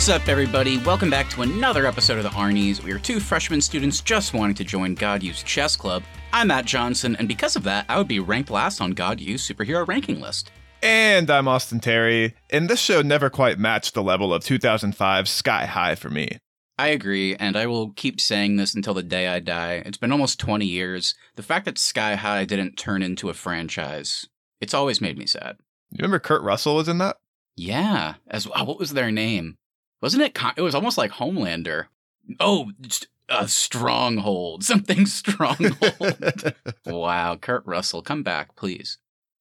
What's up, everybody? Welcome back to another episode of the Arnies. We are two freshman students just wanting to join God U's Chess Club. I'm Matt Johnson, and because of that, I would be ranked last on God U's Superhero Ranking List. And I'm Austin Terry, and this show never quite matched the level of 2005 Sky High for me. I agree, and I will keep saying this until the day I die. It's been almost 20 years. The fact that Sky High didn't turn into a franchise, it's always made me sad. You remember Kurt Russell was in that? Yeah, as oh, what was their name? Wasn't it? It was almost like Homelander. Oh, a stronghold, something stronghold. wow, Kurt Russell, come back, please.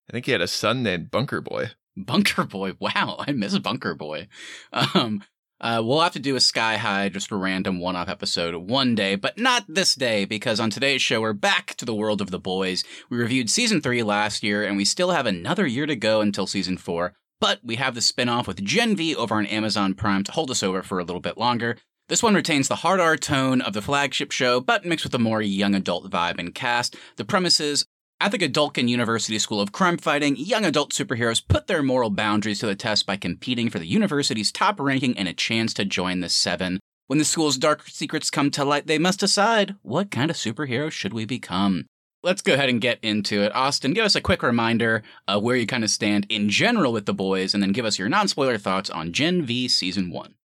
I think he had a son named Bunker Boy. Bunker Boy. Wow, I miss Bunker Boy. Um, uh, we'll have to do a Sky High, just a random one off episode one day, but not this day, because on today's show, we're back to the world of the boys. We reviewed season three last year, and we still have another year to go until season four, but we have the spin off with Gen V over on Amazon Prime to hold us over for a little bit longer. This one retains the hard R tone of the flagship show, but mixed with a more young adult vibe and cast. The premises at the Godolkin University School of Crime Fighting, young adult superheroes put their moral boundaries to the test by competing for the university's top ranking and a chance to join the Seven. When the school's dark secrets come to light, they must decide what kind of superhero should we become. Let's go ahead and get into it. Austin, give us a quick reminder of where you kind of stand in general with the boys, and then give us your non spoiler thoughts on Gen V Season 1.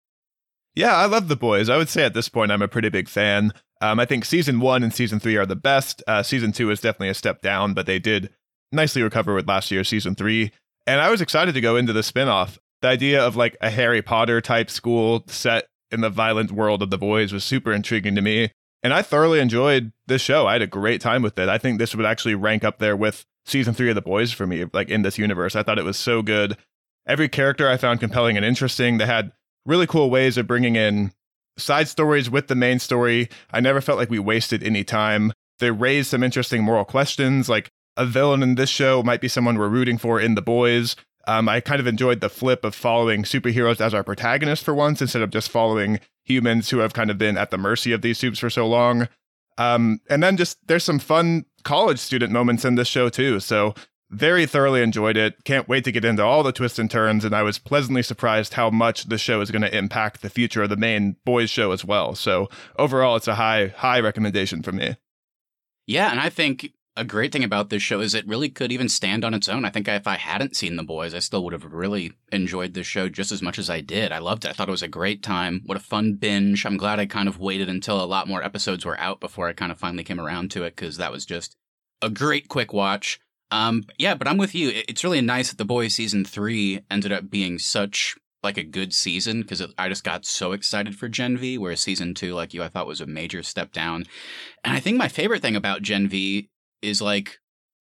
Yeah, I love the boys. I would say at this point I'm a pretty big fan. Um, I think season one and season three are the best. Uh, season two is definitely a step down, but they did nicely recover with last year's season three. And I was excited to go into the spinoff. The idea of like a Harry Potter type school set in the violent world of the boys was super intriguing to me. And I thoroughly enjoyed this show. I had a great time with it. I think this would actually rank up there with season three of the boys for me, like in this universe. I thought it was so good. Every character I found compelling and interesting. They had really cool ways of bringing in side stories with the main story. I never felt like we wasted any time. They raised some interesting moral questions, like a villain in this show might be someone we're rooting for in The Boys. Um, I kind of enjoyed the flip of following superheroes as our protagonists for once instead of just following humans who have kind of been at the mercy of these soups for so long. Um, and then just there's some fun college student moments in this show too. So very thoroughly enjoyed it. Can't wait to get into all the twists and turns. And I was pleasantly surprised how much the show is going to impact the future of the main boys show as well. So overall, it's a high, high recommendation from me. Yeah. And I think a great thing about this show is it really could even stand on its own. I think if I hadn't seen The Boys, I still would have really enjoyed this show just as much as I did. I loved it. I thought it was a great time. What a fun binge. I'm glad I kind of waited until a lot more episodes were out before I kind of finally came around to it because that was just a great quick watch. Um, yeah, but I'm with you. It's really nice that the boys season three ended up being such like a good season because I just got so excited for Gen V. Whereas season two, like you, I thought was a major step down. And I think my favorite thing about Gen V is like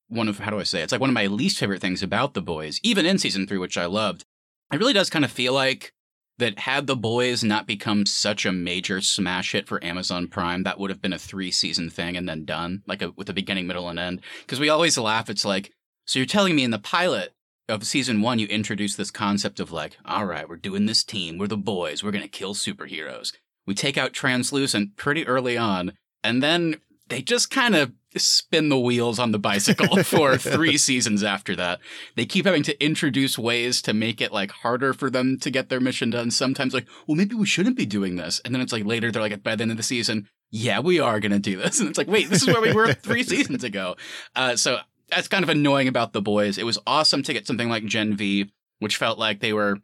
one of how do I say it? it's like one of my least favorite things about the boys, even in season three, which I loved. It really does kind of feel like that had the boys not become such a major smash hit for Amazon Prime, that would have been a three season thing and then done, like a, with a beginning, middle, and end. Because we always laugh. It's like, so you're telling me in the pilot of season one, you introduced this concept of like, all right, we're doing this team, we're the boys, we're gonna kill superheroes. We take out Translucent pretty early on, and then they just kind of spin the wheels on the bicycle for three seasons after that. They keep having to introduce ways to make it like harder for them to get their mission done. Sometimes like, well, maybe we shouldn't be doing this. And then it's like later they're like by the end of the season, yeah, we are going to do this. And it's like, wait, this is where we were three seasons ago. Uh, so that's kind of annoying about the boys. It was awesome to get something like Gen V, which felt like they were,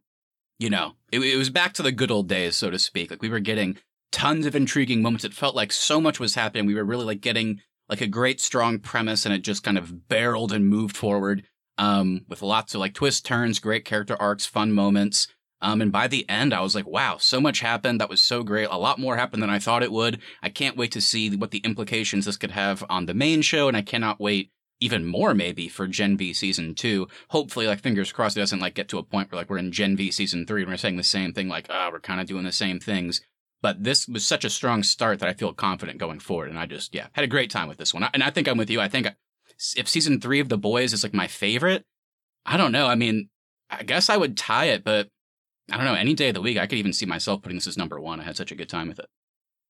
you know, it, it was back to the good old days, so to speak. Like we were getting tons of intriguing moments. It felt like so much was happening. We were really like getting like a great strong premise and it just kind of barreled and moved forward um, with lots of like twists, turns, great character arcs, fun moments. Um, and by the end, I was like, wow, so much happened. That was so great. A lot more happened than I thought it would. I can't wait to see what the implications this could have on the main show. And I cannot wait even more maybe for Gen V season two. Hopefully, like fingers crossed, it doesn't like get to a point where like we're in Gen V season three and we're saying the same thing, like, ah, oh, we're kind of doing the same things. But this was such a strong start that I feel confident going forward. And I just, yeah, had a great time with this one. And I think I'm with you. I think uh, if season three of The Boys is like my favorite, I don't know. I mean, I guess I would tie it, but I don't know. Any day of the week, I could even see myself putting this as number one. I had such a good time with it.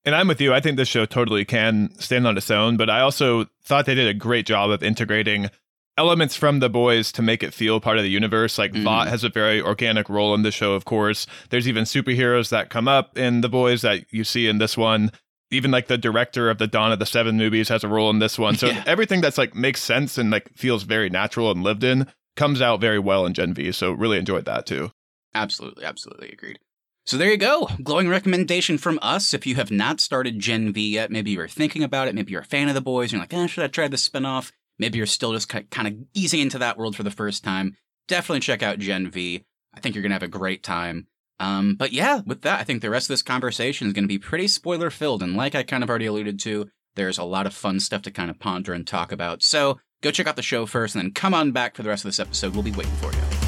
And I'm with you. I think this show totally can stand on its own, but I also thought they did a great job of integrating elements from the boys to make it feel part of the universe. Like Mhm. Vought has a very organic role in the show, of course. There's even superheroes that come up in the boys that you see in this one. Even like the director of the Dawn of the Seven movies has a role in this one. So Yeah. everything that's like makes sense and like feels very natural and lived in comes out very well in Gen V. So really enjoyed that too. Absolutely, absolutely agreed. So there you go. Glowing recommendation from us. If you have not started Gen V yet, maybe you're thinking about it, maybe you're a fan of the boys, and you're like, eh, should I try the spinoff? Maybe you're still just kind of easing into that world for the first time. Definitely check out Gen V. I think you're going to have a great time. Um, but yeah, with that, I think the rest of this conversation is going to be pretty spoiler filled. And like I kind of already alluded to, there's a lot of fun stuff to kind of ponder and talk about. So go check out the show first and then come on back for the rest of this episode. We'll be waiting for you.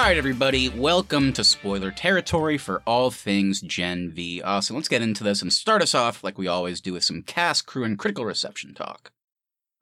All right, everybody, welcome to spoiler territory for all things Gen V. Uh, so let's get into this and start us off like we always do with some cast, crew, and critical reception talk.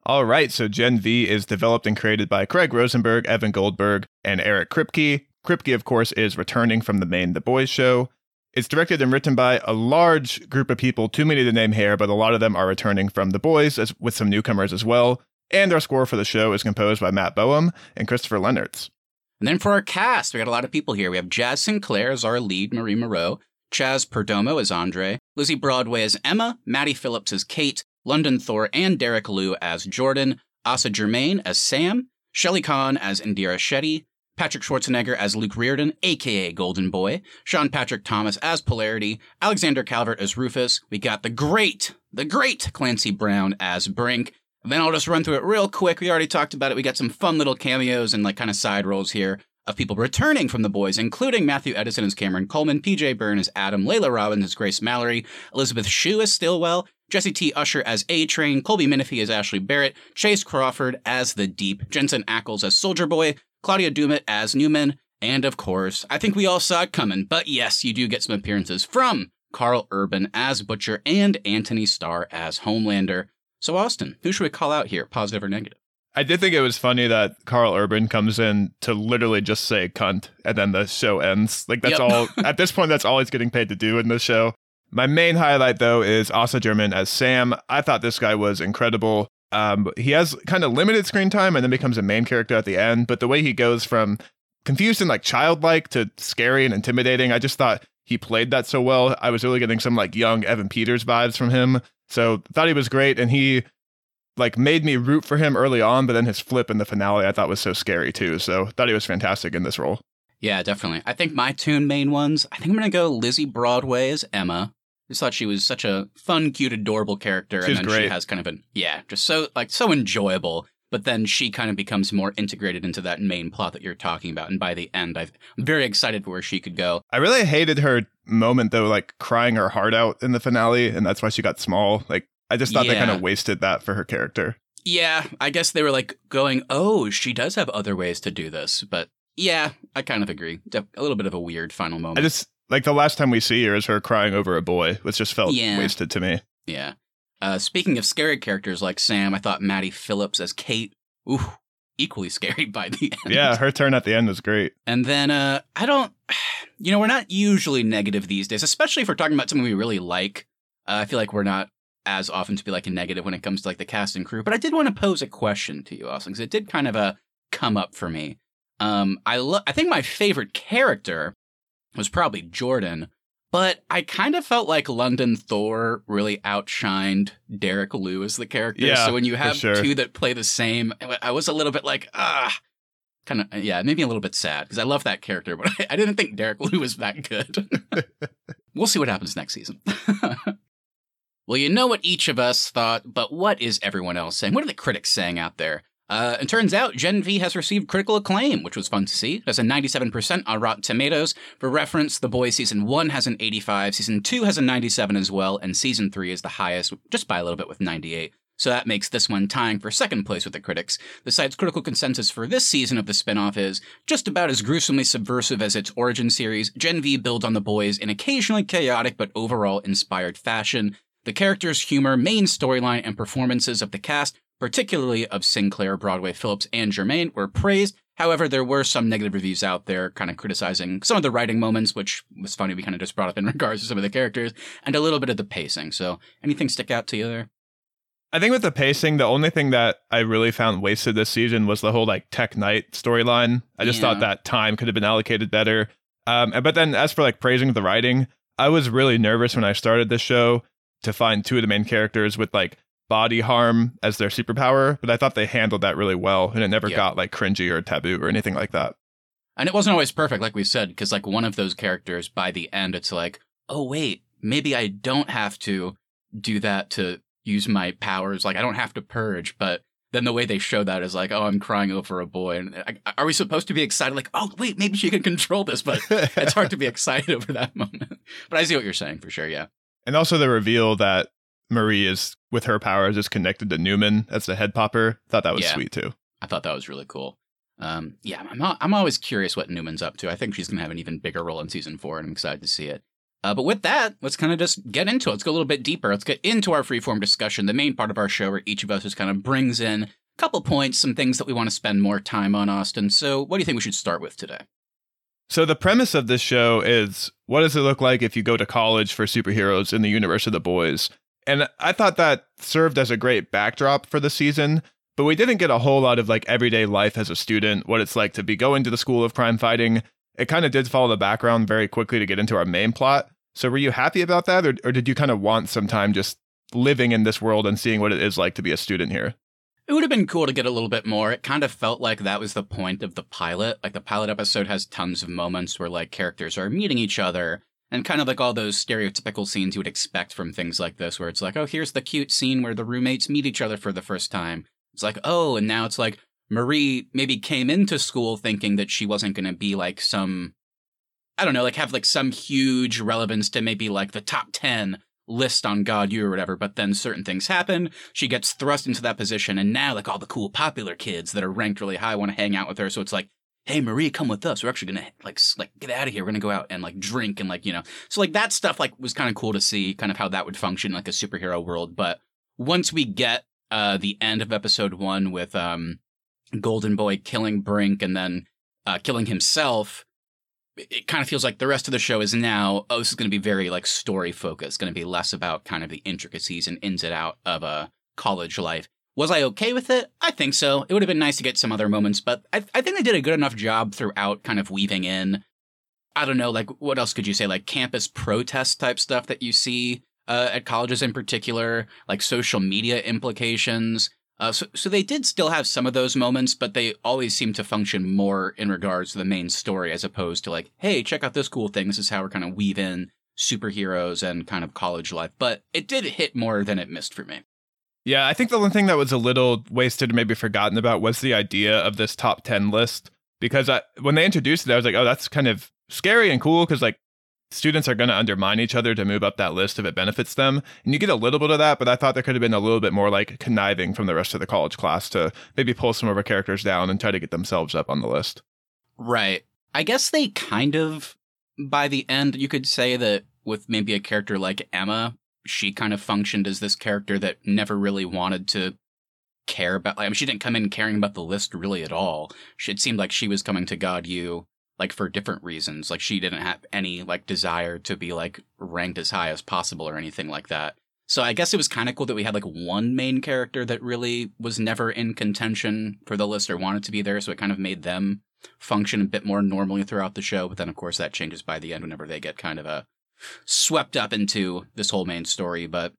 All right, so Gen V is developed and created by Craig Rosenberg, Evan Goldberg, and Eric Kripke. Kripke, of course, is returning from the main The Boys show. It's directed and written by a large group of people, too many to name here, but a lot of them are returning from The Boys, as, with some newcomers as well. And our score for the show is composed by Matt Bowen and Christopher Lennertz. And then for our cast, we got a lot of people here. We have Jaz Sinclair as our lead, Marie Moreau, Chance Perdomo as Andre, Lizzie Broadway as Emma, Maddie Phillips as Kate, London Thor and Derek Luh as Jordan, Asa Germann as Sam, Shelley Conn as Indira Shetty, Patrick Schwarzenegger as Luke Reardon, aka Golden Boy, Sean Patrick Thomas as Polarity, Alexander Calvert as Rufus. We got the great, the great Clancy Brown as Brink. Then I'll just run through it real quick. We already talked about it. We got some fun little cameos and like kind of side roles here of people returning from the boys, including Matthew Edison as Cameron Coleman, PJ Byrne as Adam, Laila Robins as Grace Mallory, Elizabeth Shue as Stillwell, Jesse T. Usher as A Train, Colby Minifie as Ashley Barrett, Chace Crawford as The Deep, Jensen Ackles as Soldier Boy, Claudia Doumit as Newman, and of course, I think we all saw it coming, but yes, you do get some appearances from Karl Urban as Butcher and Antony Starr as Homelander. So, Austin, who should we call out here, positive or negative? I did think it was funny that Karl Urban comes in to literally just say cunt and then the show ends. Like that's Yep. all at this point that's all he's getting paid to do in the show. My main highlight though is Asa Germann as Sam. I thought this guy was incredible. Um he has kind of limited screen time and then becomes a main character at the end, but the way he goes from confused and like childlike to scary and intimidating, I just thought he played that so well. I was really getting some like young Evan Peters vibes from him. So thought he was great and he like made me root for him early on, but then his flip in the finale I thought was so scary too. So thought he was fantastic in this role. Yeah, definitely. I think my two main ones, I think I'm going to go Lizzie Broadway as Emma. Just thought she was such a fun, cute, adorable character. She's and then she has kind of an, yeah, just so, like, so enjoyable. But then she kind of becomes more integrated into that main plot that you're talking about. And by the end, I've, I'm very excited for where she could go. I really hated her moment though, like crying her heart out in the finale, and that's why she got small. Like I just thought they kind of wasted that for her character. Yeah, I guess they were like going, oh, she does have other ways to do this. But yeah, I kind of agree. A little bit of a weird final moment. I just like the last time we see her is her crying over a boy, which just felt Yeah. wasted to me. Yeah. Uh, speaking of scary characters like Sam, I thought Maddie Phillips as Kate, ooh, equally scary by the end. Yeah, her turn at the end was great. And then uh, I don't, you know, we're not usually negative these days, especially if we're talking about something we really like. Uh, I feel like we're not as often to be like a negative when it comes to like the cast and crew. But I did want to pose a question to you, Austin, because it did kind of uh, come up for me. Um, I lo- I think my favorite character was probably Jordan, but I kind of felt like London Thor really outshined Derek Luh as the character. Yeah, so when you have sure. two that play the same, I was a little bit like, ah, kind of, yeah, maybe a little bit sad because I love that character, but I, I didn't think Derek Luh was that good. we'll see what happens next season. well, you know what each of us thought, but what is everyone else saying? What are the critics saying out there? Uh, it turns out Gen V has received critical acclaim, which was fun to see. It has a 97% on Rotten Tomatoes. For reference, The Boys Season 1 has an 85, Season 2 has a 97 as well, and Season 3 is the highest, just by a little bit with 98. So that makes this one tying for second place with the critics. The site's critical consensus for this season of the spin-off is just about as gruesomely subversive as its origin series. Gen V builds on the boys in occasionally chaotic but overall inspired fashion. The characters' humor, main storyline, and performances of the cast particularly of Sinclair, Broadway, Phillips, and Germann, were praised. However, there were some negative reviews out there kind of criticizing some of the writing moments, which was funny. We kind of just brought up in regards to some of the characters, and a little bit of the pacing. So, anything stick out to you there? I think with the pacing, the only thing that I really found wasted this season was the whole like Tek Knight storyline. I just yeah. thought that time could have been allocated better. Um, but then as for like praising the writing, I was really nervous when I started this show to find two of the main characters with like body harm as their superpower, but I thought they handled that really well and it never yeah. got like cringy or taboo or anything like that. And it wasn't always perfect, like we said, because like one of those characters by the end, it's like, oh, wait, maybe I don't have to do that to use my powers. Like I don't have to purge, but then the way they show that is like, oh, I'm crying over a boy. And uh, I, are we supposed to be excited? Like, oh, wait, maybe she can control this, but it's hard to be excited over that moment. But I see what you're saying for sure. Yeah. And also the reveal that Marie is with her powers is connected to Newman as the head popper. Thought that was yeah. sweet too. I thought that was really cool. Um, yeah, I'm I'm always curious what Newman's up to. I think she's gonna have an even bigger role in season four, and I'm excited to see it. Uh, but with that, let's kind of just get into it. Let's go a little bit deeper. Let's get into our freeform discussion, the main part of our show where each of us just kind of brings in a couple points, some things that we want to spend more time on, Austin. So, what do you think we should start with today? So, the premise of this show is what does it look like if you go to college for superheroes in the universe of the boys? And I thought that served as a great backdrop for the season, but we didn't get a whole lot of like everyday life as a student, what it's like to be going to the school of crime fighting, it kind of did follow the background very quickly to get into our main plot. So were you happy about that, or, or did you kind of want some time just living in this world and seeing what it is like to be a student here? It would have been cool to get a little bit more. It kind of felt like that was the point of the pilot. Like the pilot episode has tons of moments where like characters are meeting each other and kind of like all those stereotypical scenes you would expect from things like this where it's like, oh, here's the cute scene where the roommates meet each other for the first time. It's like, oh, and now it's like Marie maybe came into school thinking that she wasn't going to be like some I don't know, like have like some huge relevance to maybe like the top 10 list on God U or whatever, but then certain things happen. She gets thrust into that position, and now like all the cool popular kids that are ranked really high want to hang out with her. So it's like, hey Marie, come with us. We're actually gonna like like get out of here. We're gonna go out and like drink and like you know. So like that stuff like was kind of cool to see, kind of how that would function like a superhero world. But once we get uh the end of episode one with um Golden Boy killing Brink and then uh killing himself it kind of feels like the rest of the show is now oh this is going to be very like story focused going to be less about kind of the intricacies and ins and out of a college life was i okay with it i think so it would have been nice to get some other moments but I, I think they did a good enough job throughout kind of weaving in i don't know like what else could you say like campus protest type stuff that you see uh, at colleges in particular like social media implications uh, so, so they did still have some of those moments, but they always seem to function more in regards to the main story as opposed to like, hey, check out this cool thing. This is how we're kind of weave in superheroes and kind of college life. But it did hit more than it missed for me. Yeah, I think the one thing that was a little wasted, and maybe forgotten about, was the idea of this top 10 list. Because I, when they introduced it, I was like, oh, that's kind of scary and cool because, like, students are going to undermine each other to move up that list if it benefits them. And you get a little bit of that, but I thought there could have been a little bit more like conniving from the rest of the college class to maybe pull some of our characters down and try to get themselves up on the list. Right. I guess they kind of, by the end, you could say that with maybe a character like Emma, she kind of functioned as this character that never really wanted to care about like I mean she didn't come in caring about the list really at all. She, it seemed like she was coming to God U like for different reasons. Like she didn't have any like desire to be like ranked as high as possible or anything like that. So I guess it was kind of cool that we had like one main character that really was never in contention for the list or wanted to be there. So it kind of made them function a bit more normally throughout the show. But then of course that changes by the end whenever they get kind of a swept up into this whole main story. But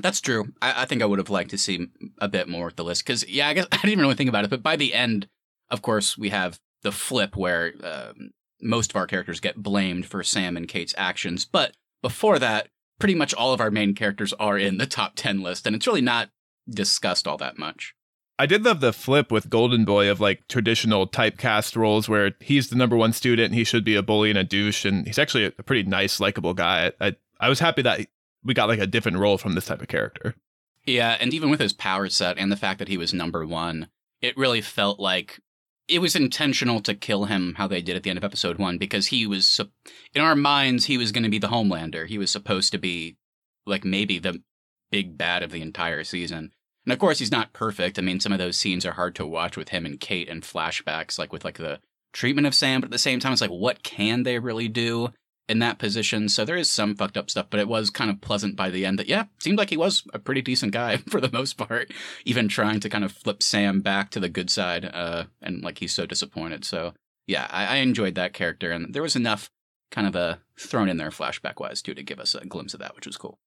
that's true. I, I think I would have liked to see a bit more with the list because yeah, I guess I didn't even really think about it. But by the end, of course, we have the flip where um, most of our characters get blamed for Sam and Kate's actions. But before that, pretty much all of our main characters are in the top 10 list, and it's really not discussed all that much. I did love the flip with Golden Boy of like traditional typecast roles where he's the number one student he should be a bully and a douche, and he's actually a pretty nice, likable guy. I, I was happy that we got like a different role from this type of character. Yeah, and even with his power set and the fact that he was number one, it really felt like it was intentional to kill him how they did at the end of episode one because he was in our minds he was going to be the homelander he was supposed to be like maybe the big bad of the entire season And of course, he's not perfect. I mean, some of those scenes are hard to watch with him and Kate and flashbacks, like with like the treatment of Sam. But at the same time, it's like, what can they really do in that position? So there is some fucked up stuff, but it was kind of pleasant by the end. That yeah, seemed like he was a pretty decent guy for the most part. Even trying to kind of flip Sam back to the good side, uh, and like he's so disappointed. So yeah, I, I enjoyed that character, and there was enough kind of a uh, thrown in there flashback wise too to give us a glimpse of that, which was cool.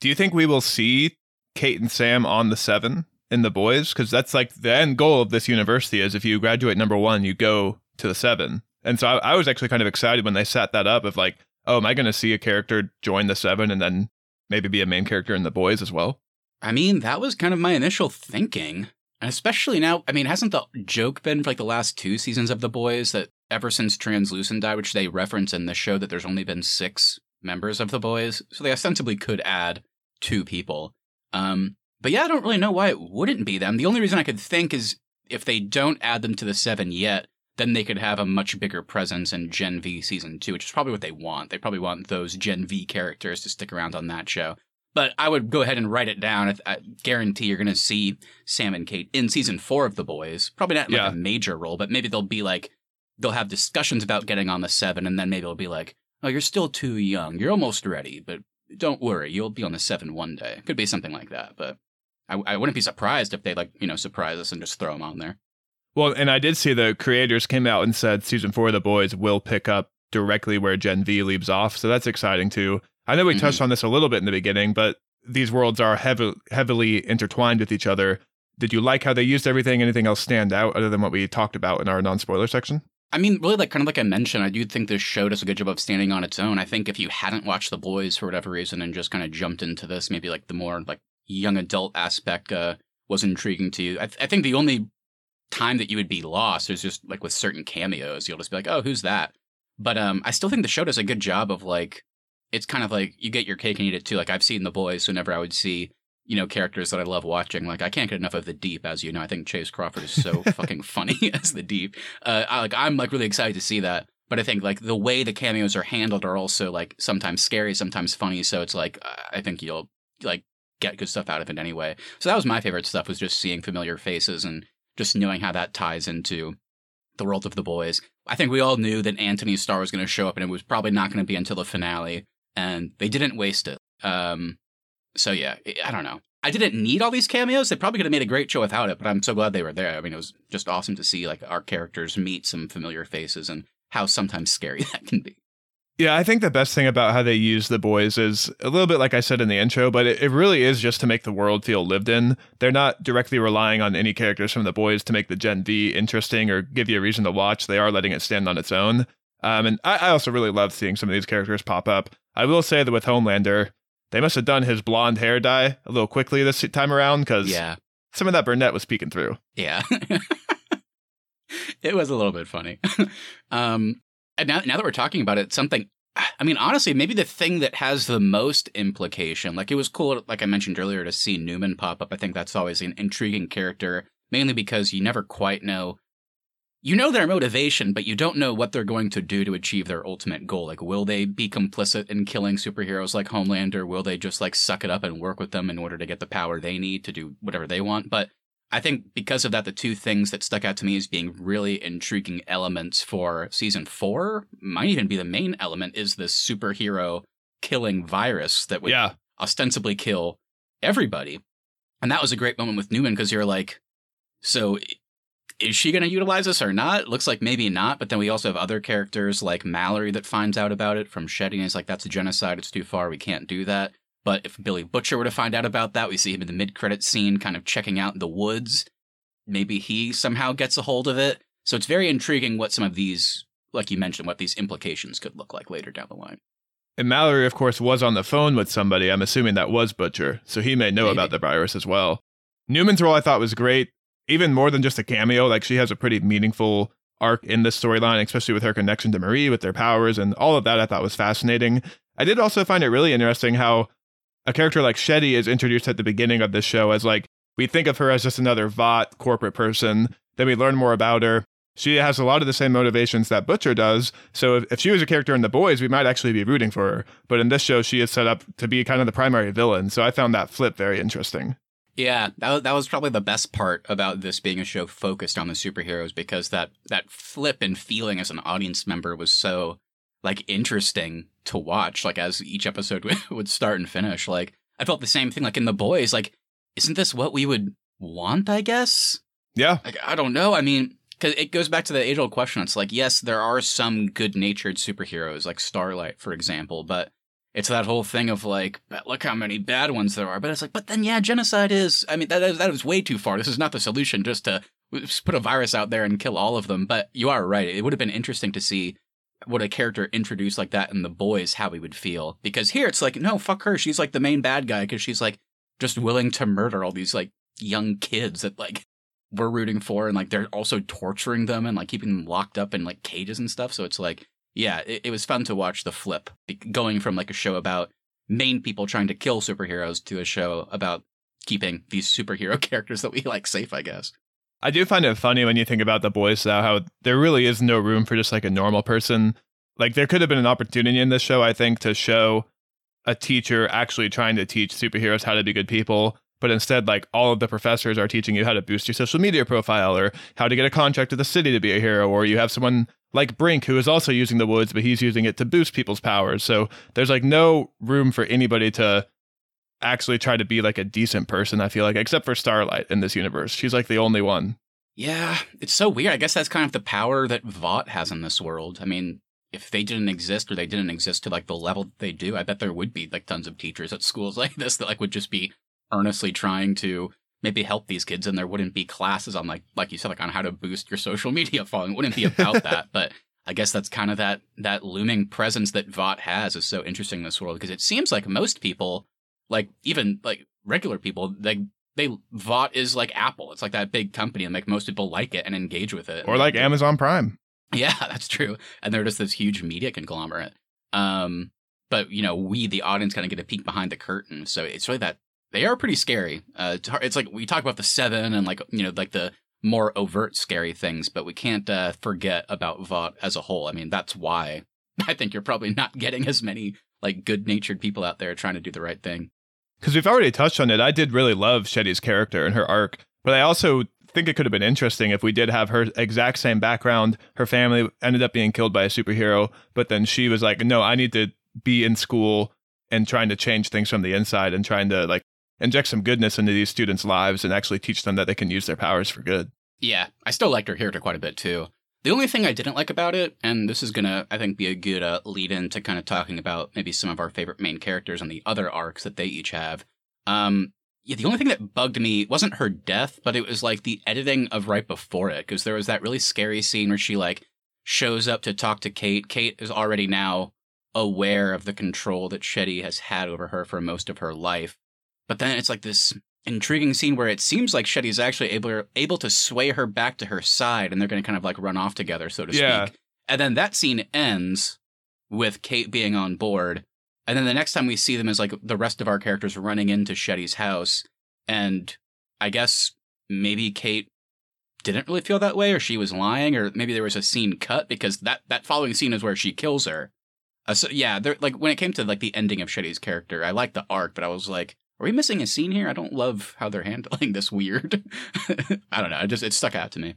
Do you think we will see Kate and Sam on the seven in the boys? Because that's like the end goal of this university is if you graduate number one, you go to the seven. And so I, I was actually kind of excited when they set that up of like, oh, am I going to see a character join the seven and then maybe be a main character in the boys as well? I mean, that was kind of my initial thinking. And especially now, I mean, hasn't the joke been for like the last two seasons of The Boys that ever since Translucent died, which they reference in the show, that there's only been six members of The Boys? So they ostensibly could add two people. Um, but yeah, I don't really know why it wouldn't be them. The only reason I could think is if they don't add them to the seven yet, then they could have a much bigger presence in Gen V season two, which is probably what they want. They probably want those Gen V characters to stick around on that show. But I would go ahead and write it down. I, I guarantee you're going to see Sam and Kate in season four of The Boys. Probably not like yeah. a major role, but maybe they'll be like, they'll have discussions about getting on the seven, and then maybe it'll be like, oh, you're still too young. You're almost ready, but don't worry, you'll be on the seven one day. Could be something like that, but I, I wouldn't be surprised if they like you know surprise us and just throw them on there. Well, and I did see the creators came out and said season four of the boys will pick up directly where Gen V leaves off, so that's exciting too. I know we mm-hmm. touched on this a little bit in the beginning, but these worlds are heavy, heavily intertwined with each other. Did you like how they used everything? Anything else stand out other than what we talked about in our non spoiler section? I mean, really, like kind of like I mentioned, I do think this show does a good job of standing on its own. I think if you hadn't watched The Boys for whatever reason and just kind of jumped into this, maybe like the more like young adult aspect uh, was intriguing to you. I, th- I think the only time that you would be lost is just like with certain cameos. You'll just be like, oh, who's that? But um, I still think the show does a good job of like, it's kind of like you get your cake and eat it too. Like I've seen The Boys, so whenever I would see you know, characters that I love watching. Like I can't get enough of the Deep, as you know. I think Chace Crawford is so fucking funny as the Deep. Uh, I, like I'm like really excited to see that. But I think like the way the cameos are handled are also like sometimes scary, sometimes funny. So it's like I think you'll like get good stuff out of it anyway. So that was my favorite stuff was just seeing familiar faces and just knowing how that ties into the world of the boys. I think we all knew that Antony Starr was going to show up, and it was probably not going to be until the finale, and they didn't waste it. Um, so yeah, I don't know. I didn't need all these cameos. They probably could have made a great show without it, but I'm so glad they were there. I mean, it was just awesome to see like our characters meet some familiar faces and how sometimes scary that can be. Yeah, I think the best thing about how they use the boys is a little bit like I said in the intro, but it, it, really is just to make the world feel lived in. They're not directly relying on any characters from the boys to make the Gen V interesting or give you a reason to watch. They are letting it stand on its own. Um, and I, I also really love seeing some of these characters pop up. I will say that with Homelander, they must have done his blonde hair dye a little quickly this time around because yeah. some of that brunette was peeking through. Yeah. it was a little bit funny. um, and now, now that we're talking about it, something, I mean, honestly, maybe the thing that has the most implication, like it was cool, like I mentioned earlier, to see Newman pop up. I think that's always an intriguing character, mainly because you never quite know you know their motivation, but you don't know what they're going to do to achieve their ultimate goal. Like, will they be complicit in killing superheroes like Homelander? Will they just like suck it up and work with them in order to get the power they need to do whatever they want? But I think because of that, the two things that stuck out to me as being really intriguing elements for season four might even be the main element is this superhero killing virus that would yeah. ostensibly kill everybody. And that was a great moment with Newman because you're like, so is she going to utilize this or not? It looks like maybe not, but then we also have other characters like Mallory that finds out about it from Shetty and is like, that's a genocide, it's too far, we can't do that. But if Billy Butcher were to find out about that, we see him in the mid credit scene kind of checking out the woods. Maybe he somehow gets a hold of it. So it's very intriguing what some of these, like you mentioned, what these implications could look like later down the line. And Mallory, of course, was on the phone with somebody. I'm assuming that was Butcher. So he may know Maybe. about the virus as well. Newman's role I thought was great even more than just a cameo, like she has a pretty meaningful arc in this storyline, especially with her connection to Marie, with their powers, and all of that I thought was fascinating. I did also find it really interesting how a character like Shetty is introduced at the beginning of this show as like we think of her as just another Vought corporate person. Then we learn more about her. She has a lot of the same motivations that Butcher does. So if, if she was a character in The Boys, we might actually be rooting for her. But in this show, she is set up to be kind of the primary villain. So I found that flip very interesting. Yeah, that, that was probably the best part about this being a show focused on the superheroes because that that flip and feeling as an audience member was so like interesting to watch. Like as each episode would start and finish, like I felt the same thing. Like in the boys, like isn't this what we would want? I guess. Yeah. Like I don't know. I mean, because it goes back to the age old question. It's like yes, there are some good natured superheroes, like Starlight, for example, but it's that whole thing of like, but look how many bad ones there are. But it's like, but then yeah, genocide is. I mean, that is, that is way too far. This is not the solution. Just to just put a virus out there and kill all of them. But you are right. It would have been interesting to see what a character introduced like that in the boys how he would feel. Because here it's like, no, fuck her. She's like the main bad guy because she's like just willing to murder all these like young kids that like we're rooting for and like they're also torturing them and like keeping them locked up in like cages and stuff. So it's like yeah, it, it was fun to watch the flip going from like a show about main people trying to kill superheroes to a show about keeping these superhero characters that we like safe, I guess. I do find it funny when you think about the boys though, how there really is no room for just like a normal person. Like there could have been an opportunity in this show, I think, to show a teacher actually trying to teach superheroes how to be good people. But instead, like all of the professors are teaching you how to boost your social media profile or how to get a contract with the city to be a hero, or you have someone like Brink, who is also using the woods, but he's using it to boost people's powers. So there's like no room for anybody to actually try to be like a decent person, I feel like, except for Starlight in this universe. She's like the only one. Yeah, it's so weird. I guess that's kind of the power that Vought has in this world. I mean, if they didn't exist or they didn't exist to like the level that they do, I bet there would be like tons of teachers at schools like this that like would just be earnestly trying to maybe help these kids and there wouldn't be classes on like like you said like on how to boost your social media following. It wouldn't be about that but i guess that's kind of that that looming presence that vought has is so interesting in this world because it seems like most people like even like regular people they they vought is like apple. It's like that big company and like most people like it and engage with it. Or like amazon prime. Yeah that's true. And they're just this huge media conglomerate. Um but you know we the audience kind of get a peek behind the curtain. So it's really that they are pretty scary. Uh, it's like we talk about the seven and like you know like the more overt scary things, but we can't uh, forget about Vought as a whole. I mean, that's why I think you're probably not getting as many like good-natured people out there trying to do the right thing. Because we've already touched on it. I did really love Shetty's character and her arc, but I also think it could have been interesting if we did have her exact same background. Her family ended up being killed by a superhero, but then she was like, "No, I need to be in school and trying to change things from the inside and trying to like inject some goodness into these students' lives and actually teach them that they can use their powers for good. Yeah, I still liked her character quite a bit too. The only thing I didn't like about it, and this is gonna, I think, be a good uh, lead in to kind of talking about maybe some of our favorite main characters and the other arcs that they each have. Um, yeah, the only thing that bugged me wasn't her death, but it was like the editing of right before it, because there was that really scary scene where she like shows up to talk to Kate. Kate is already now aware of the control that Shetty has had over her for most of her life. But then it's like this intriguing scene where it seems like Shetty's actually able able to sway her back to her side, and they're going to kind of like run off together, so to yeah. speak. And then that scene ends with Kate being on board, and then the next time we see them is like the rest of our characters running into Shetty's house, and I guess maybe Kate didn't really feel that way, or she was lying, or maybe there was a scene cut because that that following scene is where she kills her. Uh, so yeah, like when it came to like the ending of Shetty's character, I liked the arc, but I was like, are we missing a scene here? I don't love how they're handling this weird. I don't know. It just it stuck out to me.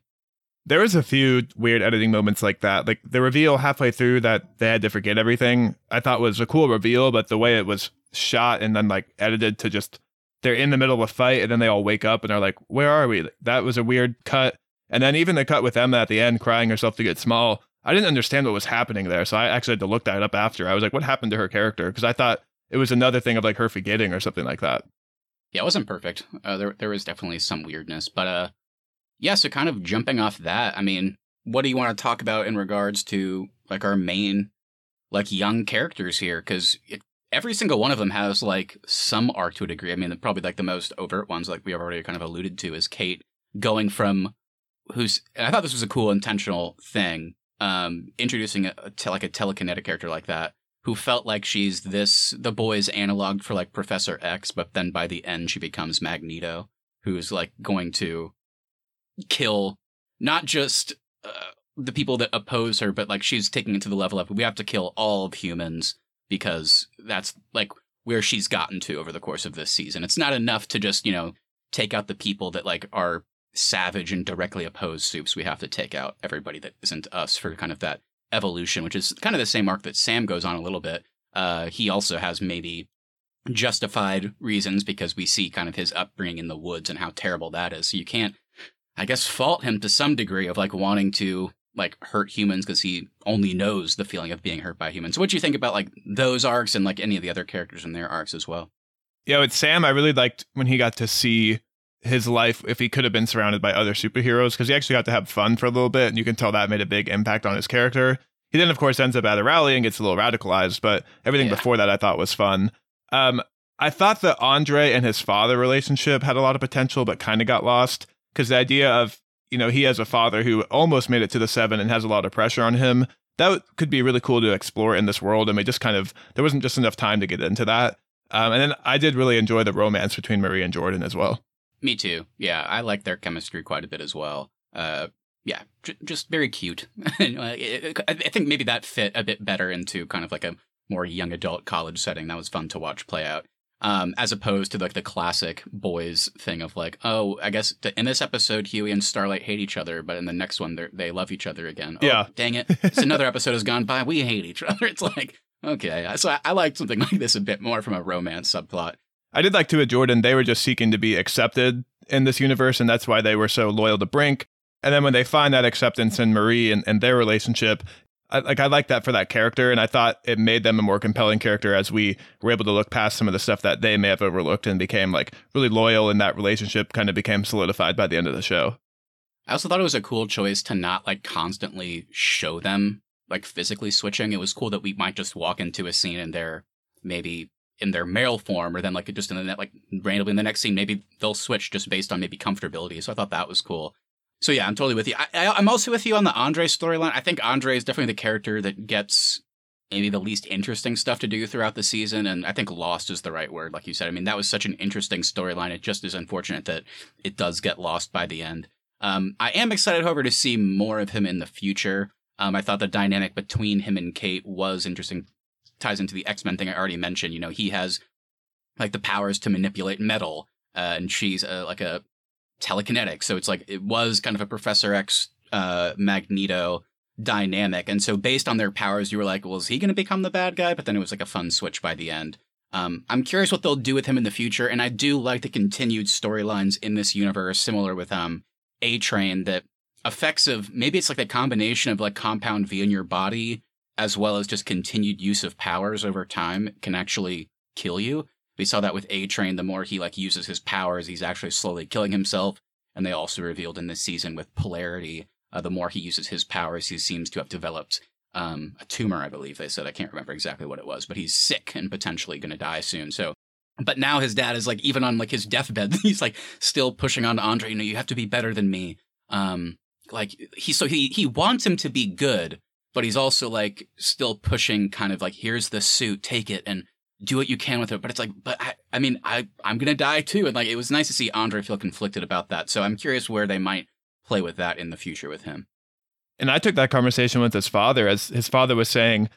There was a few weird editing moments like that. Like the reveal halfway through that they had to forget everything. I thought was a cool reveal, but the way it was shot and then like edited to just they're in the middle of a fight and then they all wake up and they're like, "Where are we?" That was a weird cut. And then even the cut with Emma at the end crying herself to get small. I didn't understand what was happening there, so I actually had to look that up after. I was like, "What happened to her character?" Because I thought it was another thing of like her forgetting or something like that. Yeah, it wasn't perfect. Uh, there there was definitely some weirdness, but uh, yeah. So kind of jumping off that, I mean, what do you want to talk about in regards to like our main like young characters here? Because every single one of them has like some arc to a degree. I mean, probably like the most overt ones, like we have already kind of alluded to, is Kate going from who's. I thought this was a cool intentional thing, um, introducing a, a like a telekinetic character like that who felt like she's this the boy's analog for like Professor X, but then by the end she becomes Magneto, who's like going to kill not just uh, the people that oppose her, but like she's taking it to the level of we have to kill all of humans because that's like where she's gotten to over the course of this season. It's not enough to just you know take out the people that like are savage and directly opposed soups. We have to take out everybody that isn't us for kind of that evolution, which is kind of the same arc that Sam goes on a little bit. Uh, he also has maybe justified reasons because we see kind of his upbringing in the woods and how terrible that is. So you can't, I guess, fault him to some degree of like wanting to like hurt humans because he only knows the feeling of being hurt by humans. So what do you think about like those arcs and like any of the other characters in their arcs as well? Yeah, with Sam, I really liked when he got to see his life if he could have been surrounded by other superheroes because he actually got to have fun for a little bit and you can tell that made a big impact on his character. He then of course ends up at a rally and gets a little radicalized, but everything yeah. before that I thought was fun. Um, I thought that Andre and his father relationship had a lot of potential but kind of got lost because the idea of, you know, he has a father who almost made it to the 7 and has a lot of pressure on him. That could be really cool to explore in this world and we just kind of there wasn't just enough time to get into that. Um, and then I did really enjoy the romance between Marie and Jordan as well. Me too. Yeah, I like their chemistry quite a bit as well. Uh, yeah, j- just very cute. I think maybe that fit a bit better into kind of like a more young adult college setting. That was fun to watch play out. Um, as opposed to like the classic boys thing of like, oh, I guess in this episode, Hughie and Starlight hate each other, but in the next one, they love each other again. Oh, yeah. Dang it. It's another episode has gone by. We hate each other. It's like, okay. So I, I like something like this a bit more from a romance subplot. I did like with Jordan. They were just seeking to be accepted in this universe, and that's why they were so loyal to Brink. And then when they find that acceptance in Marie and, and their relationship, I, like I like that for that character, and I thought it made them a more compelling character as we were able to look past some of the stuff that they may have overlooked and became like really loyal, and that relationship kind of became solidified by the end of the show. I also thought it was a cool choice to not like constantly show them like physically switching. It was cool that we might just walk into a scene and they're maybe in their male form, or then like just in the net, like randomly in the next scene, maybe they'll switch just based on maybe comfortability. So I thought that was cool. So yeah, I'm totally with you. I, am also with you on the Andre storyline. I think Andre is definitely the character that gets maybe the least interesting stuff to do throughout the season, and I think lost is the right word, like you said. I mean, that was such an interesting storyline. It just is unfortunate that it does get lost by the end. Um, I am excited, however, to see more of him in the future. Um, I thought the dynamic between him and Kate was interesting ties into the X Men thing I already mentioned. You know, he has like the powers to manipulate metal, uh, and she's uh, like a telekinetic. So it's like it was kind of a Professor X uh, Magneto dynamic. And so based on their powers, you were like, well, is he going to become the bad guy? But then it was like a fun switch by the end. Um, I'm curious what they'll do with him in the future, and I do like the continued storylines in this universe, similar with um A Train, that effects of maybe it's like the combination of like compound V in your body as well as just continued use of powers over time can actually kill you. We saw that with A Train. The more he like uses his powers, he's actually slowly killing himself. And they also revealed in this season with Polarity, uh, the more he uses his powers, he seems to have developed um, a tumor. I believe they said. I can't remember exactly what it was, but he's sick and potentially going to die soon. So, but now his dad is like even on like his deathbed, he's like still pushing on to Andre. You know, you have to be better than me. Um, like he so he he wants him to be good, but he's also like still pushing kind of like here's the suit take it and do what you can with it. But it's like but i, I mean i i'm gonna die too. And like it was nice to see andre feel conflicted about that. So i'm curious where they might play with that in the future with him. And i took that conversation with his father as his father was saying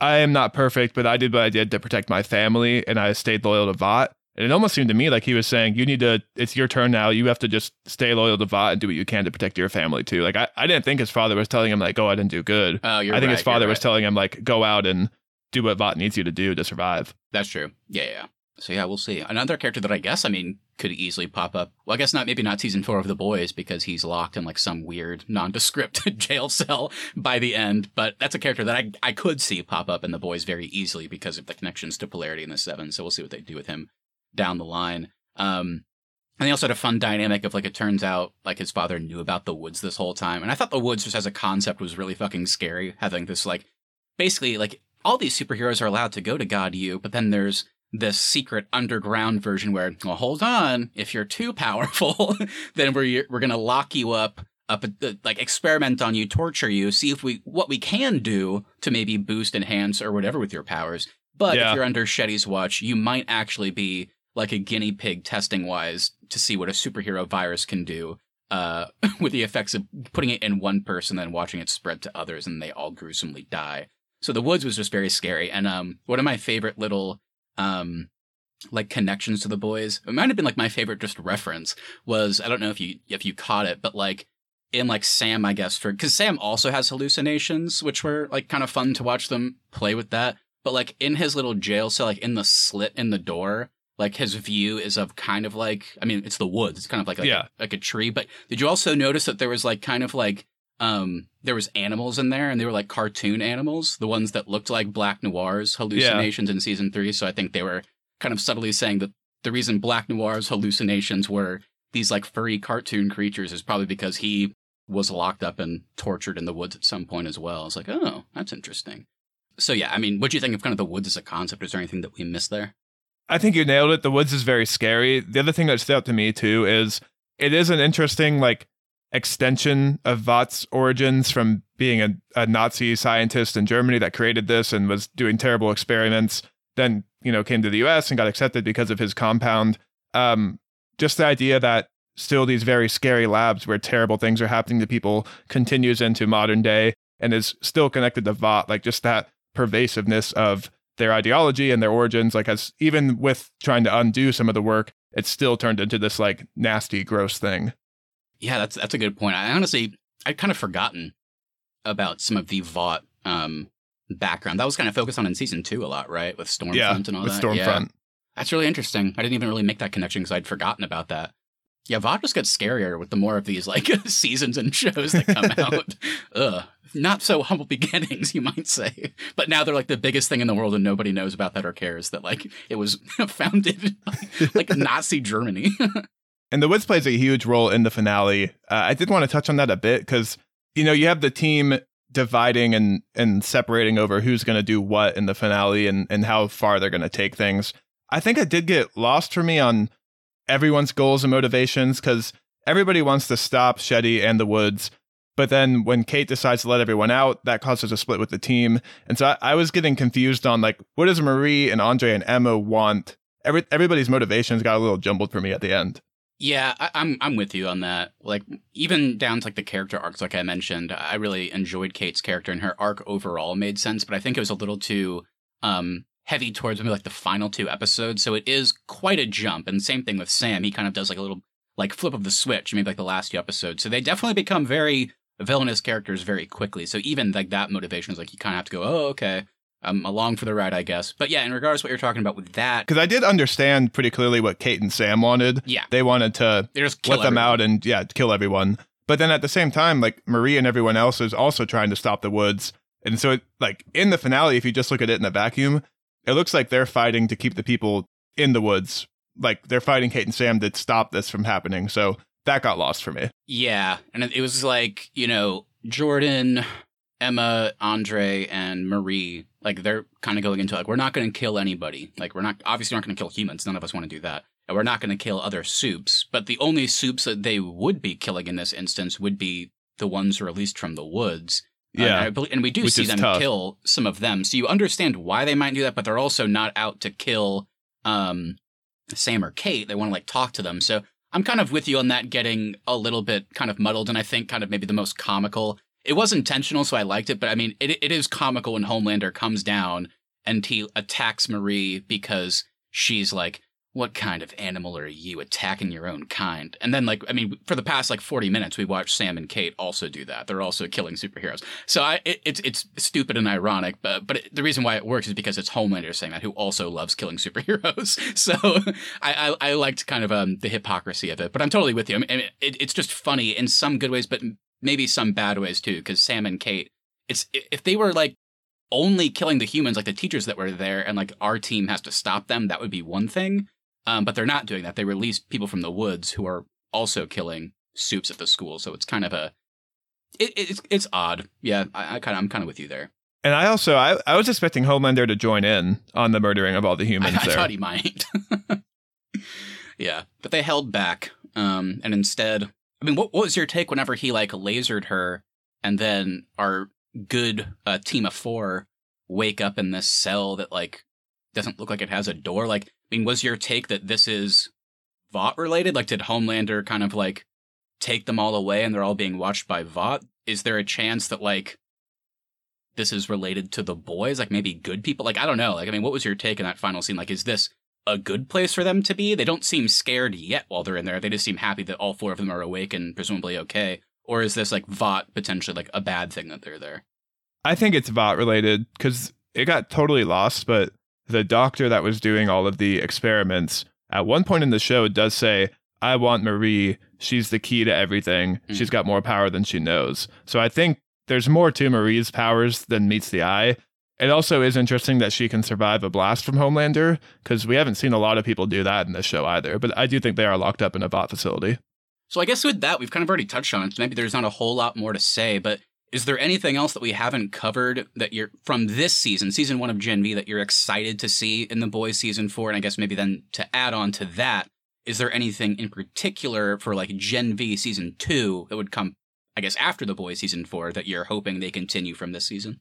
i am not perfect but i did what i did to protect my family and i stayed loyal to vought and it almost seemed to me like he was saying, you need to, it's your turn now. You have to just stay loyal to Vought and do what you can to protect your family too. Like, I, I didn't think his father was telling him, like, go out and do good. Oh, you're I think right, his father was right. telling him, like, go out and do what Vought needs you to do to survive. That's true. Yeah, yeah. So yeah, we'll see. Another character that I guess, I mean, could easily pop up. Well, I guess not, maybe not season four of The Boys because he's locked in like some weird nondescript jail cell by the end. But that's a character that I, I could see pop up in The Boys very easily because of the connections to Polarity in the Seven. So we'll see what they do with him down the line. Um, and they also had a fun dynamic of like it turns out like his father knew about the woods this whole time, and I thought the woods just as a concept was really fucking scary. Having this like basically like all these superheroes are allowed to go to God U, but then there's this secret underground version where well hold on if you're too powerful then we're we're gonna lock you up up like experiment on you torture you see if we what we can do to maybe boost enhance or whatever with your powers but yeah. if you're under Shetty's watch you might actually be like a guinea pig testing wise to see what a superhero virus can do uh, with the effects of putting it in one person and watching it spread to others and they all gruesomely die. So the woods was just very scary. And um, one of my favorite little um, like connections to the boys. It might have been like my favorite just reference was I don't know if you if you caught it, but like in like Sam, I guess for because Sam also has hallucinations, which were like kind of fun to watch them play with that. But like in his little jail cell, like in the slit in the door, like his view is of kind of like I mean it's the woods, it's kind of like, like Yeah. a, like a tree. But did you also notice that there was like kind of like um there was animals in there and they were like cartoon animals, the ones that looked like Black Noir's hallucinations in season three. So I think they were kind of subtly saying that the reason Black Noir's hallucinations were these like furry cartoon creatures is probably because he was locked up and tortured in the woods at some point as well. It's like, oh, that's interesting. So yeah, I mean, what do you think of kind of the woods as a concept? Is there anything that we missed there? I think you nailed it. The woods is very scary. The other thing that stood out to me too is it is an interesting like extension of Vought's origins from being a, a Nazi scientist in Germany that created this and was doing terrible experiments. Then you know came to the U.S. and got accepted because of his compound. Um, just the idea that still these very scary labs where terrible things are happening to people continues into modern day and is still connected to Vought. Like just that pervasiveness of their ideology and their origins like has even with trying to undo some of the work it's still turned into this like nasty gross thing Yeah, that's that's a good point. I honestly I'd kind of forgotten about some of the Vought um background. That was kind of focused on in season two a lot, right? With Stormfront yeah and all with that. stormfront Yeah. That's really interesting. I didn't even really make that connection because I'd forgotten about that. Yeah, Vought just gets scarier with the more of these like seasons and shows that come out. Ugh. Not so humble beginnings, you might say. But now they're like the biggest thing in the world and nobody knows about that or cares that like it was founded like Nazi Germany. and the woods plays a huge role in the finale uh, i did want to touch on that a bit because you know you have the team dividing and and separating over who's going to do what in the finale and and how far they're going to take things i think it did get lost for me on everyone's goals and motivations because everybody wants to stop Shetty and the Woods. But then when Kate decides to let everyone out, that causes a split with the team. And so I, I was getting confused on like, what does Marie and Andre and Emma want? Every, everybody's motivations got a little jumbled for me at the end. Yeah, I, I'm I'm with you on that. Like even down to like the character arcs, like I mentioned, I really enjoyed Kate's character and her arc overall made sense, but I think it was a little too um heavy towards maybe like the final two episodes. So it is quite a jump. And same thing with Sam. He kind of does like a little like flip of the switch, maybe like the last two episodes. So they definitely become very villainous characters very quickly. So even like that motivation is like you kind of have to go, oh okay, I'm along for the ride, I guess. But yeah, in regards to what you're talking about with that, Because I did understand pretty clearly what Kate and Sam wanted. yeah, They wanted to they just let them out and yeah, kill everyone. But then at the same time, like Marie and everyone else is also trying to stop the woods. And so it, like in the finale, if you just look at it in a vacuum, it looks like they're fighting to keep the people in the woods. Like they're fighting Kate and Sam to stop this from happening. So that got lost for me. Yeah, and it was like you know Jordan, Emma, Andre, and Marie. Like they're kind of going into like we're not going to kill anybody. Like we're not obviously aren't going to kill humans. None of us want to do that. And we're not going to kill other soups. But the only soups that they would be killing in this instance would be the ones released from the woods. Uh, Yeah. and, I believe, and we do Which see them tough. kill some of them. So you understand why they might do that, but they're also not out to kill um, Sam or Kate. They want to like talk to them. So I'm kind of with you on that getting a little bit kind of muddled, and I think kind of maybe the most comical. It was intentional, so I liked it, but I mean, it, it is comical when Homelander comes down and he attacks Marie because she's like, What kind of animal are you attacking your own kind? And then, like, I mean, for the past like 40 minutes, we watched Sam and Kate also do that. They're also killing superheroes. So I, it, it's it's stupid and ironic, but but it, the reason why it works is because it's Homelander saying that, who also loves killing superheroes. So I, I I liked kind of um the hypocrisy of it, but I'm totally with you. I mean, it, it's just funny in some good ways, but maybe some bad ways too. Because Sam and Kate, it's if they were like only killing the humans, like the teachers that were there, and like our team has to stop them, that would be one thing. Um, but they're not doing that. They release people from the woods who are also killing soups at the school. So it's kind of a it, it's it's odd. Yeah, I, I kind of I'm kind of with you there. And I also I, I was expecting Homelander to join in on the murdering of all the I, humans I there. thought he might. yeah, but they held back, um, and instead, I mean, what, what was your take whenever he like lasered her, and then our good uh, team of four wake up in this cell that like doesn't look like it has a door? Like, I mean, was your take that this is Vought related? Like, did Homelander kind of like take them all away, and they're all being watched by Vought? Is there a chance that like this is related to the boys, like maybe good people. Like I don't know. Like I mean, what was your take in that final scene? Like, is this a good place for them to be. They don't seem scared yet while they're in there. They just seem happy that all four of them are awake and presumably okay. Or is this like Vought potentially like a bad thing that they're there? I think it's Vought related because it got totally lost, but the doctor that was doing all of the experiments at one point in the show does say, I want Marie. She's the key to everything. Mm. She's got more power than she knows. So I think there's more to Marie's powers than meets the eye. It also is interesting that she can survive a blast from Homelander because we haven't seen a lot of people do that in this show either. But I do think they are locked up in a Vought facility. So I guess with that, we've kind of already touched on it. Maybe there's not a whole lot more to say, but is there anything else that we haven't covered that you're from this season, season one of Gen V, that you're excited to see in the boys season four? And I guess maybe then to add on to that, is there anything in particular for like Gen V season two that would come, I guess, after the boys season four that you're hoping they continue from this season?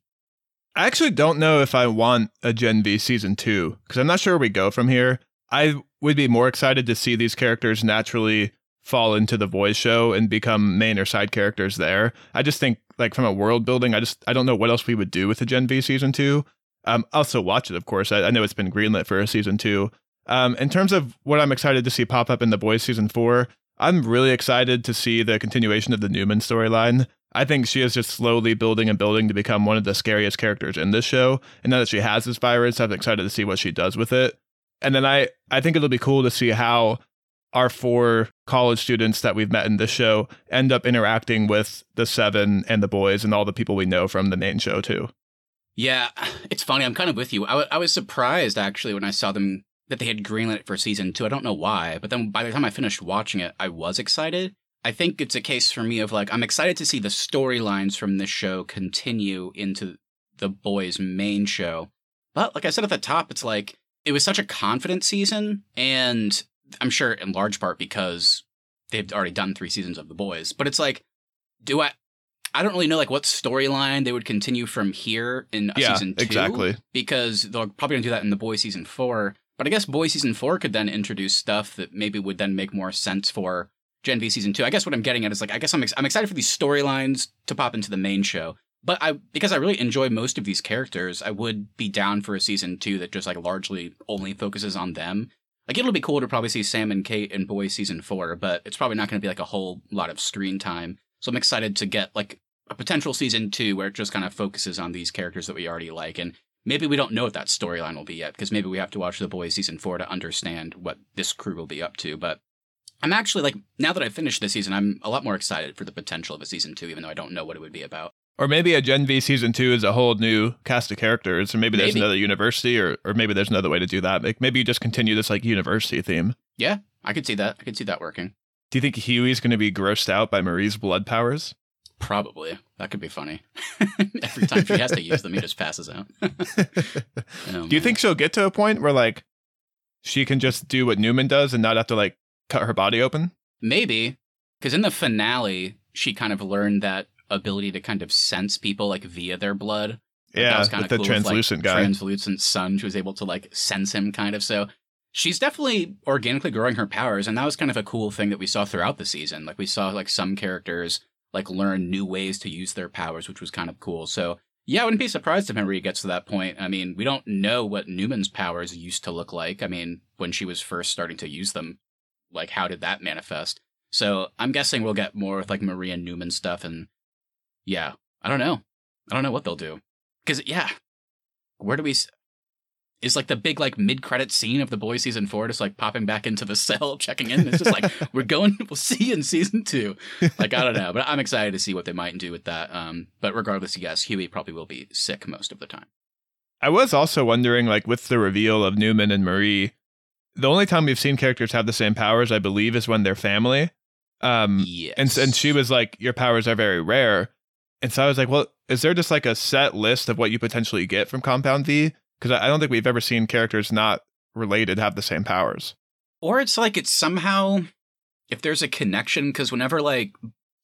I actually don't know if I want a Gen V season two because I'm not sure where we go from here. I would be more excited to see these characters naturally fall into the boys show and become main or side characters there. I just think like from a world building, I just I don't know what else we would do with the Gen V season two. Um, also watch it, of course. I, I know it's been greenlit for a season two. Um, in terms of what I'm excited to see pop up in the boys season four, I'm really excited to see the continuation of the Neuman storyline. I think she is just slowly building and building to become one of the scariest characters in this show. And now that she has this virus, I'm excited to see what she does with it. And then I, I think it'll be cool to see how our four college students that we've met in this show end up interacting with the seven and the boys and all the people we know from the main show too. Yeah, it's funny. I'm kind of with you. I, w- I was surprised actually when I saw them that they had greenlit it for season two. I don't know why, but then by the time I finished watching it, I was excited. I think it's a case for me of like, I'm excited to see the storylines from this show continue into the boys' main show. But like I said at the top, it's like, it was such a confident season, and I'm sure in large part because they've already done three seasons of the boys. But it's like, do I? I don't really know like what storyline they would continue from here in Yeah, season two. exactly. Because they're probably gonna do that in the boy season four. But I guess boy season four could then introduce stuff that maybe would then make more sense for Gen V season two. I guess what I'm getting at is like I guess I'm ex- I'm excited for these storylines to pop into the main show. But I because I really enjoy most of these characters, I would be down for a season two that just like largely only focuses on them. Like it'll be cool to probably see Sam and Kate in Boy season four, but it's probably not going to be like a whole lot of screen time. So I'm excited to get like a potential season two where it just kind of focuses on these characters that we already like, and maybe we don't know what that storyline will be yet because maybe we have to watch The Boys season four to understand what this crew will be up to. But I'm actually like now that I've finished this season, I'm a lot more excited for the potential of a season two, even though I don't know what it would be about. Or maybe a Gen V season two is a whole new cast of characters, or maybe there's Maybe. another university, or or maybe there's another way to do that. Like maybe you just continue this like university theme. Yeah, I could see that. I could see that working. Do you think Hughie's going to be grossed out by Marie's blood powers? Probably. That could be funny. Every time she has to use them, he just passes out. Oh, Do you think she'll get to a point where like she can just do what Neuman does and not have to like cut her body open? Maybe. Because in the finale, she kind of learned that ability to kind of sense people like via their blood. Like, that yeah, was kind with of the cool translucent with, like, guy. Translucent sun. She was able to like sense him kind of. So she's definitely organically growing her powers. And that was kind of a cool thing that we saw throughout the season. Like we saw like some characters like learn new ways to use their powers, which was kind of cool. So yeah, I wouldn't be surprised if Marie gets to that point. I mean, we don't know what Neuman's powers used to look like. I mean, when she was first starting to use them, like how did that manifest? So I'm guessing we'll get more with like Marie and Neuman stuff. And yeah, I don't know. I don't know what they'll do. Because yeah, where do we? s- Is like the big like mid credit scene of the boy season four just like popping back into the cell, checking in. It's just like we're going. We'll see you in season two. Like I don't know, but I'm excited to see what they might do with that. Um, but regardless, yes, Hughie probably will be sick most of the time. I was also wondering, like, with the reveal of Neuman and Marie, the only time we've seen characters have the same powers, I believe, is when they're family. Um, Yes, and and she was like, "Your powers are very rare," and so I was like, "Well, is there just like a set list of what you potentially get from Compound V?" Because I don't think we've ever seen characters not related have the same powers. Or it's like it's somehow if there's a connection because whenever like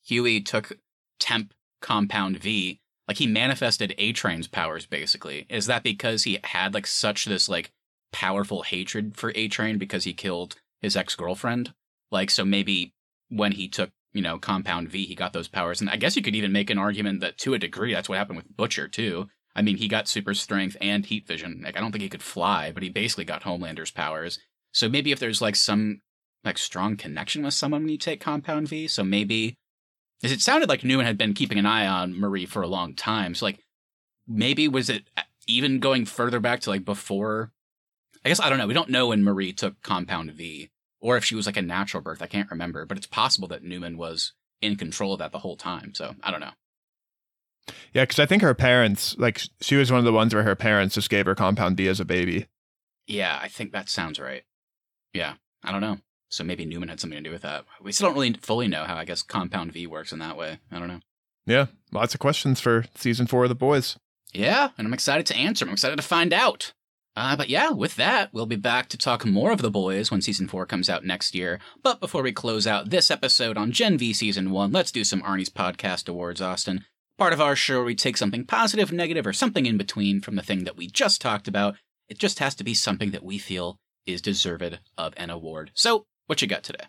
Hughie took temp compound V, like he manifested A Train's powers basically. Is that because he had like such this like powerful hatred for A Train because he killed his ex girlfriend? Like so maybe when he took you know compound V, he got those powers, and I guess you could even make an argument that to a degree that's what happened with Butcher too. I mean, he got super strength and heat vision. Like, I don't think he could fly, but he basically got Homelander's powers. So maybe if there's like some like strong connection with someone when you take Compound V, so maybe because it sounded like Neuman had been keeping an eye on Marie for a long time. So like maybe was it uh, even going further back to like before I guess I don't know. We don't know when Marie took Compound V or if she was like a natural birth. I can't remember, but it's possible that Neuman was in control of that the whole time. So I don't know. Yeah, because I think her parents, like, she was one of the ones where her parents just gave her Compound V as a baby. Yeah, I think that sounds right. Yeah, I don't know. So maybe Neuman had something to do with that. We still don't really fully know how I guess Compound V works in that way. I don't know. Yeah, lots of questions for season four of The Boys. Yeah, and I'm excited to answer. Them. I'm excited to find out. Uh, but yeah, with that, we'll be back to talk more of The Boys when season four comes out next year. But before we close out this episode on Gen V season one, let's do some Arnie's Podcast Awards, Austin. Part of our show where we take something positive, negative, or something in between from the thing that we just talked about. It just has to be something that we feel is deserved of an award. So, what you got today?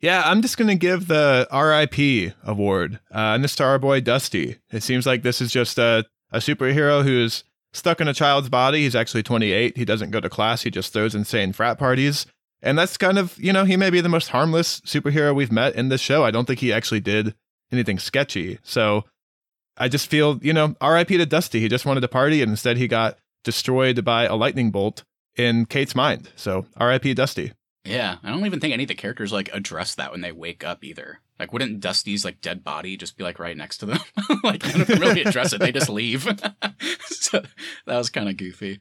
Yeah, I'm just going to give the RIP award, uh, and the our boy Dusty. It seems like this is just a, a superhero who's stuck in a child's body. He's actually 28. He doesn't go to class. He just throws insane frat parties. And that's kind of, you know, he may be the most harmless superhero we've met in this show. I don't think he actually did anything sketchy. So I just feel, you know, RIP to Dusty. He just wanted to party and instead he got destroyed by a lightning bolt in Kate's mind. So RIP Dusty. Yeah, I don't even think any of the characters like address that when they wake up either. Like, wouldn't Dusty's like dead body just be like right next to them? like, they don't really address it; they just leave. so that was kind of goofy.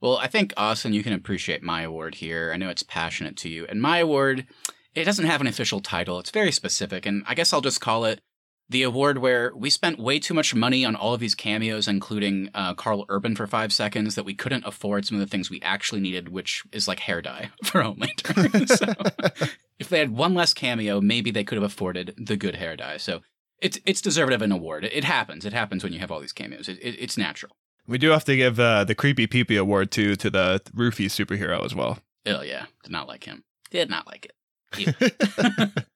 Well, I think Austin, you can appreciate my award here. I know it's passionate to you, and my award, it doesn't have an official title. It's very specific, and I guess I'll just call it the award where we spent way too much money on all of these cameos, including uh, Karl Urban for five seconds, that we couldn't afford some of the things we actually needed, which is like hair dye for Homelander. so if they had one less cameo, maybe they could have afforded the good hair dye. So it's it's deserved of an award. It, happens. It happens when you have all these cameos. It, it, it's natural. We do have to give uh, the creepy peepee award to to the Rufy superhero as well. Oh yeah, did not like him. Did not like it.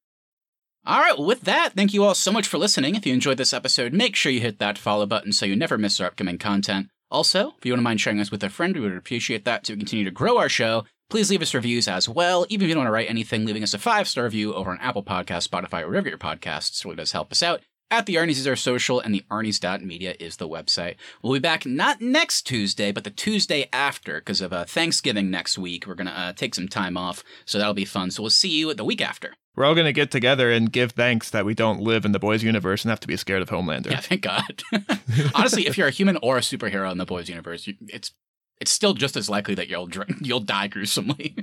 All right, well, with that, thank you all so much for listening. If you enjoyed this episode, make sure you hit that follow button so you never miss our upcoming content. Also, if you wouldn't mind sharing us with a friend, we would appreciate that to continue to grow our show. Please leave us reviews as well. Even if you don't want to write anything, leaving us a five star review over on Apple Podcasts, Spotify, or wherever your podcasts really does help us out. At the Arnie's is our social, and the Arnie's.media is the website. We'll be back not next Tuesday, but the Tuesday after, because of uh, Thanksgiving next week. We're going to uh, take some time off, so that'll be fun. So we'll see you the week after. We're all going to get together and give thanks that we don't live in the boys' universe and have to be scared of Homelander. Yeah, thank God. Honestly, if you're a human or a superhero in the boys' universe, you, it's it's still just as likely that you'll you'll die gruesomely.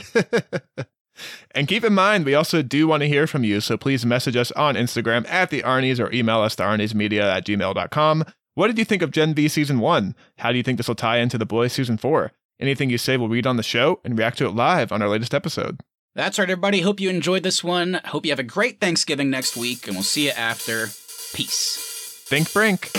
and keep in mind, we also do want to hear from you, so please message us on Instagram at the Arnies or email us to arniesmedia at gmail.com. What did you think of Gen V Season 1? How do you think this will tie into The Boys Season 4? Anything you say we'll read on the show and react to it live on our latest episode. That's right, everybody. Hope you enjoyed this one. Hope you have a great Thanksgiving next week, and we'll see you after. Peace. Think Brink.